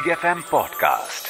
Big FM podcast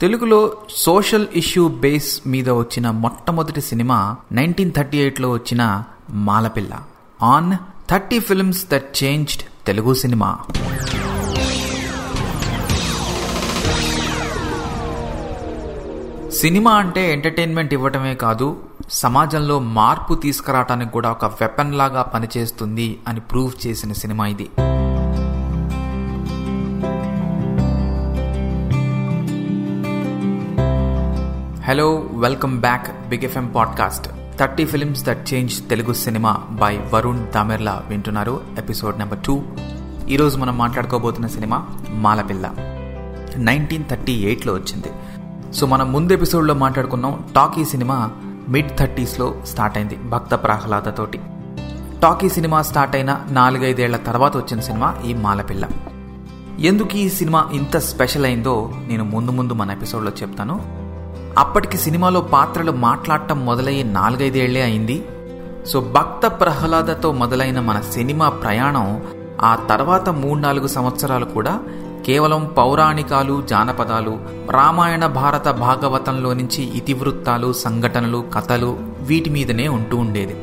తెలుగులో social issue base మీద వచ్చిన మొట్టమొదటి సినిమా నైన్టీన్ థర్టీ ఎయిట్లో వచ్చిన Malapilla. On thirty films that changed Telugu cinema. Cinema అంటే ఎంటర్టైన్మెంట్ ఇవ్వటమే కాదు సమాజంలో మార్పు తీసుకురావటానికి కూడా ఒక వెపన్ లాగా పనిచేస్తుంది అని ప్రూవ్ చేసిన సినిమా ఇది. Hello welcome back big FM podcast thirty films that change Telugu cinema by Varun Damerla వింటున్నారు. ఎపిసోడ్ నెంబర్ టూ ఈరోజు మనం మాట్లాడుకోబోతున్న సినిమా మాలపిల్ల. నైన్టీన్ థర్టీ ఎయిట్లో వచ్చింది. సో మనం ముందు ఎపిసోడ్లో మాట్లాడుకున్నాం టాకీ సినిమా మిడ్ థర్టీస్లో స్టార్ట్ అయింది భక్త ప్రహ్లాదతోటి. టాకీ సినిమా స్టార్ట్ అయిన నాలుగైదేళ్ళ తర్వాత వచ్చిన సినిమా ఈ మాలపిల్ల. ఎందుకు ఈ సినిమా ఇంత స్పెషల్ అయిందో నేను ముందు ముందు మన ఎపిసోడ్లో చెప్తాను. అప్పటికి సినిమాలో పాత్రలు మాట్లాడటం మొదలయ్యి నాలుగైదేళ్ళే అయింది. సో భక్త ప్రహ్లాదతో మొదలైన మన సినిమా ప్రయాణం ఆ తర్వాత మూడు నాలుగు సంవత్సరాలు కూడా కేవలం పౌరాణికాలు జానపదాలు రామాయణ భారత భాగవతంలో నుంచి ఇతివృత్తాలు సంఘటనలు కథలు వీటి మీదనే ఉంటూ ఉండేది.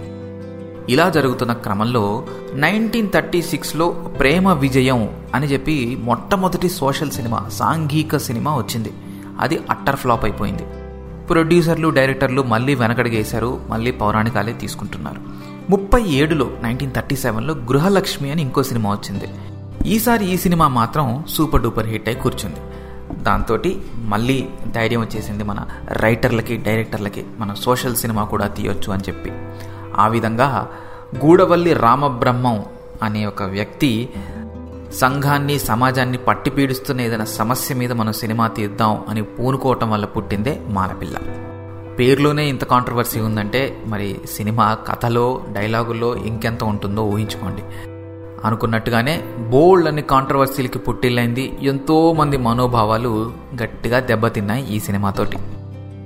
ఇలా జరుగుతున్న క్రమంలో నైన్టీన్ థర్టీ సిక్స్లో ప్రేమ విజయం అని చెప్పి మొట్టమొదటి సోషల్ సినిమా సాంఘిక సినిమా వచ్చింది. అది అట్టర్ ఫ్లాప్ అయిపోయింది. ప్రొడ్యూసర్లు డైరెక్టర్లు మళ్ళీ వెనకడిగేశారు మళ్ళీ పౌరాణికాలే తీసుకుంటున్నారు. ముప్పై ఏడులో నైన్టీన్ థర్టీ సెవెన్లో గృహలక్ష్మి అని ఇంకో సినిమా వచ్చింది. ఈసారి ఈ సినిమా మాత్రం సూపర్ డూపర్ హిట్ అయి కూర్చుంది. దాంతో మళ్ళీ ధైర్యం వచ్చేసింది మన రైటర్లకి డైరెక్టర్లకి. మన సోషల్ సినిమా కూడా తీయొచ్చు అని చెప్పి. ఆ విధంగా గూడవల్లి రామబ్రహ్మం అనే ఒక వ్యక్తి సంఘాన్ని సమాజాన్ని పట్టిపీడిస్తున్న ఏదైనా సమస్య మీద మనం సినిమా తీద్దాం అని పూనుకోవటం వల్ల పుట్టిందే మాలపిల్ల పేరులోనే ఇంత కాంట్రవర్సీ ఉందంటే మరి సినిమా కథలో డైలాగుల్లో ఇంకెంత ఉంటుందో ఊహించుకోండి. అనుకున్నట్టుగానే బోల్డ్ అన్ని కాంట్రవర్సీలకి పుట్టిల్లైంది ఎంతో మంది మనోభావాలు గట్టిగా దెబ్బతిన్నాయి ఈ సినిమాతోటి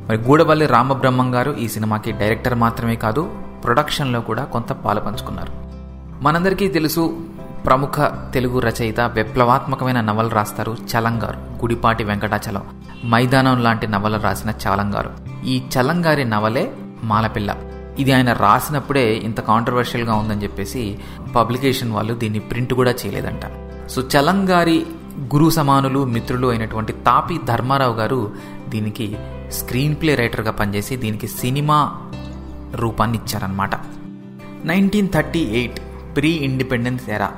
మరి గూడవల్లి రామబ్రహ్మం గారు ఈ సినిమాకి డైరెక్టర్ మాత్రమే కాదు ప్రొడక్షన్లో కూడా కొంత పాలు పంచుకున్నారు. మనందరికీ తెలుసు ప్రముఖ తెలుగు రచయిత విప్లవాత్మకమైన నవలు రాస్తారు చలంగారు. గుడిపాటి వెంకటాచలం. మైదానం లాంటి నవలు రాసిన చలంగారు. ఈ చలంగారి నవలే మాలపిల్ల. ఇది ఆయన రాసినప్పుడే ఇంత కాంట్రవర్షియల్గా ఉందని చెప్పేసి పబ్లికేషన్ వాళ్ళు దీన్ని ప్రింట్ కూడా చేయలేదంట. సో చలంగారి గురు సమానులు మిత్రులు అయినటువంటి తాపి ధర్మారావు గారు దీనికి స్క్రీన్ ప్లే రైటర్గా పనిచేసి దీనికి సినిమా రూపాన్ని ఇచ్చారనమాట nineteen thirty eight pre independence era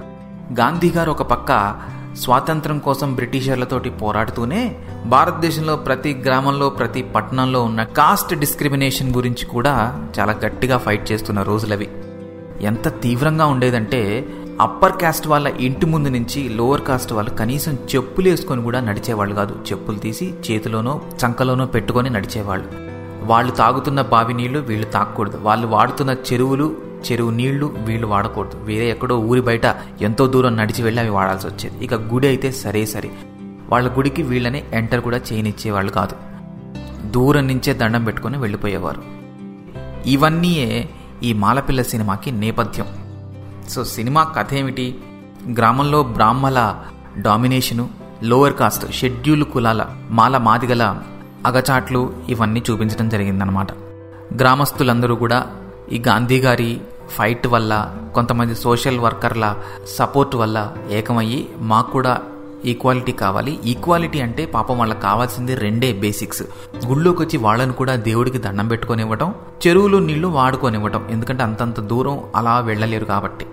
Gandhi garu ఒక పక్క స్వాతంత్రం కోసం బ్రిటిషర్లతోటి పోరాడుతూనే భారతదేశంలో ప్రతి గ్రామంలో ప్రతి పట్టణంలో ఉన్న కాస్ట్ డిస్క్రిమినేషన్ గురించి కూడా చాలా గట్టిగా ఫైట్ చేస్తున్న రోజులవి. ఎంత తీవ్రంగా ఉండేదంటే అప్పర్ కాస్ట్ వాళ్ళ ఇంటి ముందు నుంచి లోవర్ కాస్ట్ వాళ్ళు కనీసం చెప్పులు వేసుకొని కూడా నడిచేవాళ్ళు కాదు. చెప్పులు తీసి చేతిలోనో చంకలోనో పెట్టుకొని నడిచేవాళ్ళు. వాళ్ళు తాగుతున్న బావి నీళ్ళు వీళ్ళు తాగకూడదు. వాళ్ళు వాడుతున్న చెరువులు చెరువు నీళ్ళు వీళ్ళు వాడకూడదు. వేరే ఎక్కడో ఊరి బయట ఎంతో దూరం నడిచి వెళ్ళి అవి వాడాల్సి వచ్చేది. ఇక గుడి అయితే సరే సరే. వాళ్ళ గుడికి వీళ్ళని ఎంటర్ కూడా చేయనిచ్చేవాళ్ళు కాదు. దూరం నుంచే దండం పెట్టుకొని వెళ్ళిపోయేవారు. ఇవన్నీయే ఈ మాలపిల్ల సినిమాకి నేపథ్యం. సో సినిమా కథ ఏమిటి గ్రామంలో బ్రాహ్మల డామినేషను లోవర్ కాస్ట్ షెడ్యూల్ కులాల మాల మాదిగల అగచాట్లు ఇవన్నీ చూపించడం జరిగిందనమాట గ్రామస్తులందరూ కూడా ఈ గాంధీ గారి ఫైట్ వల్ల కొంతమంది సోషల్ వర్కర్ల సపోర్ట్ వల్ల ఏకమయ్యి మాకు కూడా ఈక్వాలిటీ కావాలి. ఈక్వాలిటీ అంటే పాపం వాళ్ళకి కావాల్సింది రెండే బేసిక్స్. గుళ్ళోకి వచ్చి వాళ్ళని కూడా దేవుడికి దండం పెట్టుకొనివ్వటం చెరువులు నీళ్ళు వాడుకొనివ్వటం ఎందుకంటే అంతంత దూరం అలా వెళ్ళలేరు కాబట్టి.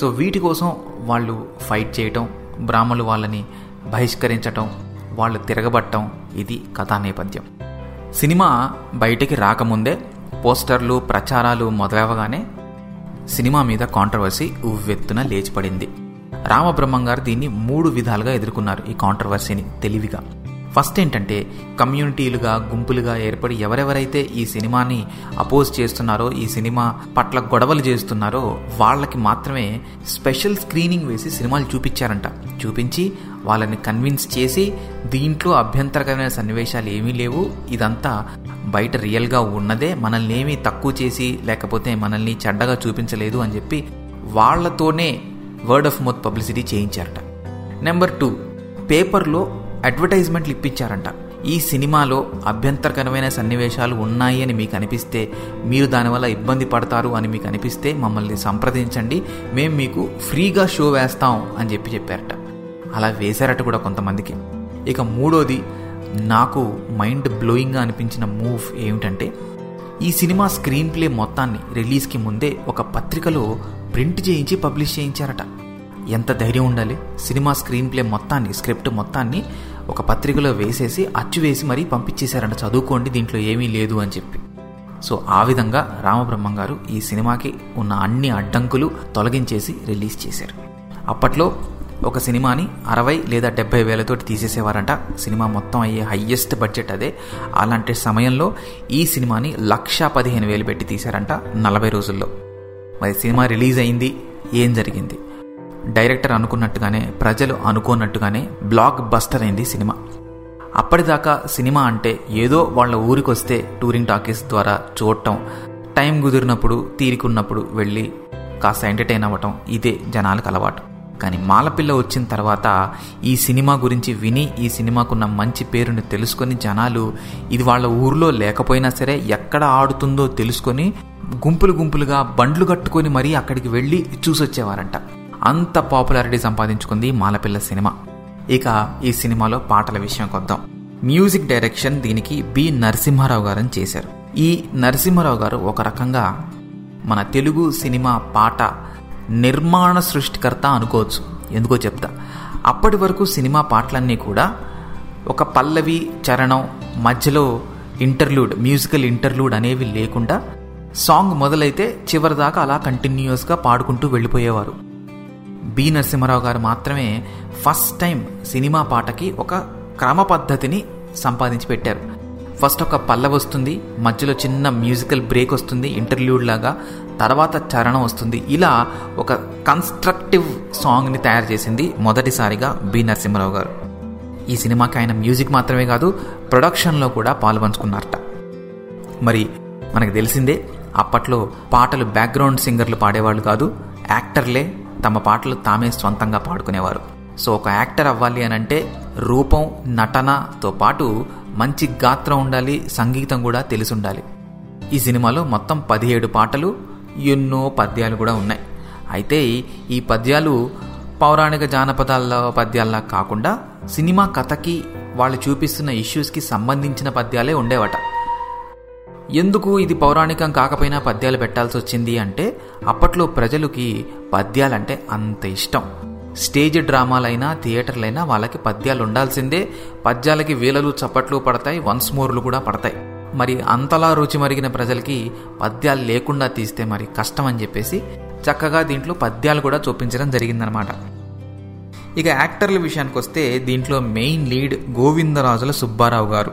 సో వీటి కోసం వాళ్ళు ఫైట్ చేయటం బ్రాహ్మణులు వాళ్ళని బహిష్కరించటం వాళ్ళు తిరగబట్టం ఇది కథా నేపథ్యం. సినిమా బయటికి రాకముందే పోస్టర్లు ప్రచారాలు మొదలవగానే సినిమా మీద కాంట్రవర్సీ ఉవ్వెత్తున లేచిపడింది. రామబ్రహ్మం గారు దీన్ని మూడు విధాలుగా ఎదుర్కొన్నారు ఈ కాంట్రవర్సీని తెలివిగా. ఫస్ట్ ఏంటంటే కమ్యూనిటీలుగా గుంపులుగా ఏర్పడి ఎవరెవరైతే ఈ సినిమాని అపోజ్ చేస్తున్నారో ఈ సినిమా పట్ల గొడవలు చేస్తున్నారో వాళ్ళకి మాత్రమే స్పెషల్ స్క్రీనింగ్ వేసి సినిమాలు చూపించారంట. చూపించి వాళ్ళని కన్విన్స్ చేసి దీంట్లో అభ్యంతరకరమైన సన్నివేశాలు ఏమీ లేవు. ఇదంతా బయట రియల్గా ఉన్నదే. మనల్ని ఏమీ తక్కువ చేసి లేకపోతే మనల్ని చెడ్డగా చూపించలేదు అని చెప్పి వాళ్ళతోనే వర్డ్ ఆఫ్ మౌత్ పబ్లిసిటీ చేయించారట. నెంబర్ టూ పేపర్లో అడ్వర్టైజ్మెంట్లు ఇప్పించారంట. ఈ సినిమాలో అభ్యంతరకరమైన సన్నివేశాలు ఉన్నాయి అని మీకు అనిపిస్తే మీరు దానివల్ల ఇబ్బంది పడతారు అని మీకు అనిపిస్తే మమ్మల్ని సంప్రదించండి. మేము మీకు ఫ్రీగా షో వేస్తాం అని చెప్పి చెప్పారట. అలా వేశారట కూడా కొంతమందికి. ఇక మూడోది నాకు మైండ్ బ్లోయింగ్గా అనిపించిన మూవ్ ఏమిటంటే ఈ సినిమా స్క్రీన్ ప్లే మొత్తాన్ని రిలీజ్కి ముందే ఒక పత్రికలో ప్రింట్ చేయించి పబ్లిష్ చేయించారట. ఎంత ధైర్యం ఉండాలి? సినిమా స్క్రీన్ ప్లే మొత్తాన్ని స్క్రిప్ట్ మొత్తాన్ని ఒక పత్రికలో వేసేసి అచ్చు వేసి మరీ పంపించేశారంట. చదువుకోండి దీంట్లో ఏమీ లేదు అని చెప్పి. సో ఆ విధంగా రామబ్రహ్మం గారు ఈ సినిమాకి ఉన్న అన్ని అడ్డంకులు తొలగించేసి రిలీజ్ చేశారు. అప్పట్లో ఒక సినిమాని అరవై లేదా డెబ్బై వేలతో తీసేసేవారంట. సినిమా మొత్తం అయ్యే హయ్యెస్ట్ బడ్జెట్ అదే. అలాంటి సమయంలో ఈ సినిమాని లక్ష పదిహేను వేలు పెట్టి తీశారంట నలభై రోజుల్లో. మరి సినిమా రిలీజ్ అయింది ఏం జరిగింది? డైరెక్టర్ అనుకున్నట్టుగానే ప్రజలు అనుకున్నట్టుగానే బ్లాక్ బస్టర్ అయింది సినిమా. అప్పటిదాకా సినిమా అంటే ఏదో వాళ్ళ ఊరికొస్తే టూరింగ్ టాకీస్ ద్వారా చూడటం టైం కుదిరినప్పుడు తీరికున్నప్పుడు వెళ్ళి కాస్త ఎంటర్టైన్ అవ్వటం ఇదే జనాలకు అలవాటు. కానీ మాలపిల్ల వచ్చిన తర్వాత ఈ సినిమా గురించి విని ఈ సినిమాకున్న మంచి పేరుని తెలుసుకొని జనాలు ఇది వాళ్ళ ఊర్లో లేకపోయినా సరే ఎక్కడ ఆడుతుందో తెలుసుకొని గుంపులు గుంపులుగా బండ్లు కట్టుకొని మరీ అక్కడికి వెళ్ళి చూసొచ్చేవారంట. అంత పాపులారిటీ సంపాదించుకుంది మాలపిల్ల సినిమా. ఇక ఈ సినిమాలో పాటల విషయంకి వద్దాం. మ్యూజిక్ డైరెక్షన్ దీనికి బి నరసింహారావు గారు చేశారు. ఈ నరసింహారావు గారు ఒక రకంగా మన తెలుగు సినిమా పాట నిర్మాణ సృష్టికర్త అనుకోవచ్చు. ఎందుకో చెప్తా. అప్పటి వరకు సినిమా పాటలన్నీ కూడా ఒక పల్లవి చరణం మధ్యలో ఇంటర్లూడ్ మ్యూజికల్ ఇంటర్లూడ్ అనేవి లేకుండా సాంగ్ మొదలైతే చివరిదాకా అలా కంటిన్యూస్గా పాడుకుంటూ వెళ్ళిపోయేవారు. బి నరసింహారావు గారు మాత్రమే ఫస్ట్ టైం సినిమా పాటకి ఒక క్రమ పద్ధతిని సంపాదించి పెట్టారు. ఫస్ట్ ఒక పల్లవి వస్తుంది మధ్యలో చిన్న మ్యూజికల్ బ్రేక్ వస్తుంది ఇంటర్వ్యూడ్ లాగా తర్వాత చరణం వస్తుంది. ఇలా ఒక కన్స్ట్రక్టివ్ సాంగ్ని తయారు చేసింది మొదటిసారిగా బి నరసింహారావు గారు. ఈ సినిమాకి ఆయన మ్యూజిక్ మాత్రమే కాదు ప్రొడక్షన్లో కూడా పాల్పంచుకున్నారట. మరి మనకు తెలిసిందే అప్పట్లో పాటలు బ్యాక్గ్రౌండ్ సింగర్లు పాడేవాళ్ళు కాదు యాక్టర్లే తమ పాటలు తామే స్వంతంగా పాడుకునేవారు. సో ఒక యాక్టర్ అవ్వాలి అని అంటే రూపం నటనతో పాటు మంచి గాత్రం ఉండాలి సంగీతం కూడా తెలిసి ఉండాలి ఈ సినిమాలో మొత్తం పదిహేడు పాటలు ఎన్నో పద్యాలు కూడా ఉన్నాయి. అయితే ఈ పద్యాలు పౌరాణిక జానపదాల పద్యాల్లా కాకుండా సినిమా కథకి వాళ్ళు చూపిస్తున్న ఇష్యూస్కి సంబంధించిన పద్యాలే ఉండేవట. ఎందుకు ఇది పౌరాణికం కాకపోయినా పద్యాలు పెట్టాల్సి వచ్చింది అంటే అప్పట్లో ప్రజలకి పద్యాలంటే అంత ఇష్టం. స్టేజ్ డ్రామాలైనా థియేటర్లైనా వాళ్ళకి పద్యాలు ఉండాల్సిందే. పద్యాలకి వీలలు చప్పట్లు పడతాయి వన్స్ మోర్లు కూడా పడతాయి. మరి అంతలా రుచి మరిగిన ప్రజలకి పద్యాలు లేకుండా తీస్తే మరి కష్టం అని చెప్పేసి చక్కగా దీంట్లో పద్యాలు కూడా చూపించడం జరిగిందనమాట. ఇక యాక్టర్ల విషయానికి వస్తే దీంట్లో మెయిన్ లీడ్ గోవిందరాజుల సుబ్బారావు గారు.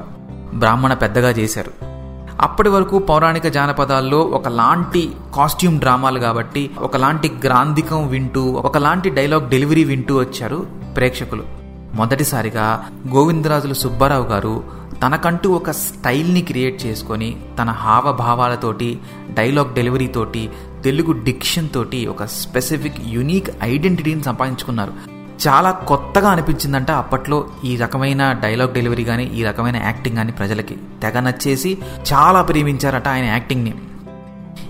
బ్రాహ్మణ పెద్దగా చేశారు. అప్పటి వరకు పౌరాణిక జానపదాల్లో ఒకలాంటి కాస్ట్యూమ్ డ్రామాలు కాబట్టి ఒకలాంటి గ్రాంధికం వింటూ ఒకలాంటి డైలాగ్ డెలివరీ వింటూ వచ్చారు ప్రేక్షకులు. మొదటిసారిగా గోవిందరాజుల సుబ్బారావు గారు తనకంటూ ఒక స్టైల్ని క్రియేట్ చేసుకొని తన హావభావాలతోటి డైలాగ్ డెలివరీతోటి తెలుగు డిక్షన్ తోటి ఒక స్పెసిఫిక్ యునీక్ ఐడెంటిటీని సంపాదించుకున్నారు. చాలా కొత్తగా అనిపించిందంట అప్పట్లో ఈ రకమైన డైలాగ్ డెలివరీ కానీ ఈ రకమైన యాక్టింగ్ కానీ ప్రజలకి. తెగ నచ్చేసి చాలా ప్రేమించారట ఆయన యాక్టింగ్ని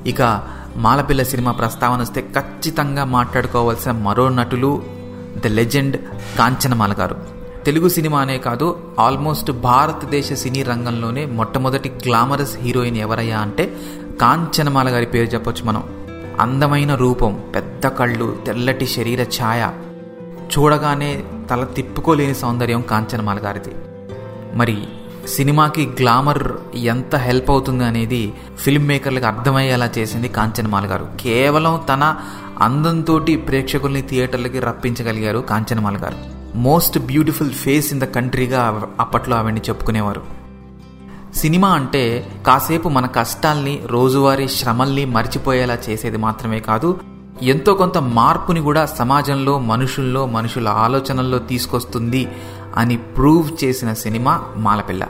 ఇక మాలపిల్ల సినిమా ప్రస్తావన వస్తే ఖచ్చితంగా మాట్లాడుకోవాల్సిన మరో నటులు ద లెజెండ్ కాంచనమాల గారు. తెలుగు సినిమా అనే కాదు ఆల్మోస్ట్ భారతదేశ సినీ రంగంలోనే మొట్టమొదటి గ్లామరస్ హీరోయిన్ ఎవరయ్యా అంటే కాంచనమాల గారి పేరు చెప్పొచ్చు మనం. అందమైన రూపం పెద్ద కళ్ళు తెల్లటి శరీర ఛాయ చూడగానే తల తిప్పుకోలేని సౌందర్యం కాంచనమాల గారిది. మరి సినిమాకి గ్లామర్ ఎంత హెల్ప్ అవుతుంది అనేది ఫిల్మ్ మేకర్లకు అర్థమయ్యేలా చేసింది కాంచనమాల గారు. కేవలం తన అందంతో ప్రేక్షకుల్ని థియేటర్లకి రప్పించగలిగారు Kanchanamala garu. Most beautiful face in the కంట్రీగా అప్పట్లో ఆవిడ్ని చెప్పుకునేవారు. సినిమా అంటే కాసేపు మన కష్టాల్ని రోజువారీ శ్రమల్ని మర్చిపోయేలా చేసేది మాత్రమే కాదు ఎంతో కొంత మార్పుని కూడా సమాజంలో మనుషుల్లో మనుషుల ఆలోచనల్లో తీసుకొస్తుంది అని ప్రూవ్ చేసిన సినిమా మాలపిల్ల.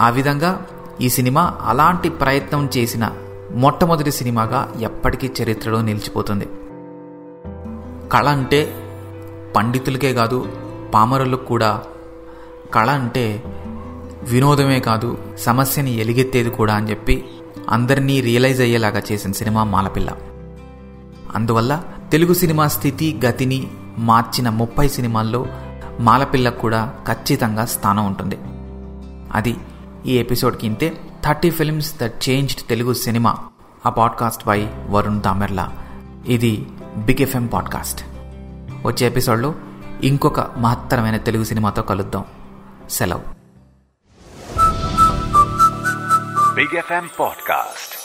ఆ విధంగా ఈ సినిమా అలాంటి ప్రయత్నం చేసిన మొట్టమొదటి సినిమాగా ఎప్పటికీ చరిత్రలో నిలిచిపోతుంది. కళ అంటే పండితులకే కాదు పామరులకు కూడా. కళ అంటే వినోదమే కాదు సమస్యని ఎలిగెత్తేది కూడా అని చెప్పి అందరినీ రియలైజ్ అయ్యేలాగా చేసిన సినిమా మాలపిల్ల. అందువల్ల తెలుగు సినిమా స్థితి గతిని మార్చిన ముప్పై సినిమాల్లో మాలపిల్లకు కూడా ఖచ్చితంగా స్థానం ఉంటుంది. అది ఈ ఎపిసోడ్కి ఇంతే. Thirty films that changed Telugu cinema. ఆ పాడ్కాస్ట్ బై వరుణ్ తామెర్లా ఇది బిగ్ ఎఫ్ఎం పాడ్కాస్ట్. వచ్చే ఎపిసోడ్లో ఇంకొక మహత్తరమైన తెలుగు సినిమాతో కలుద్దాం. సెలవు. Big FM podcast.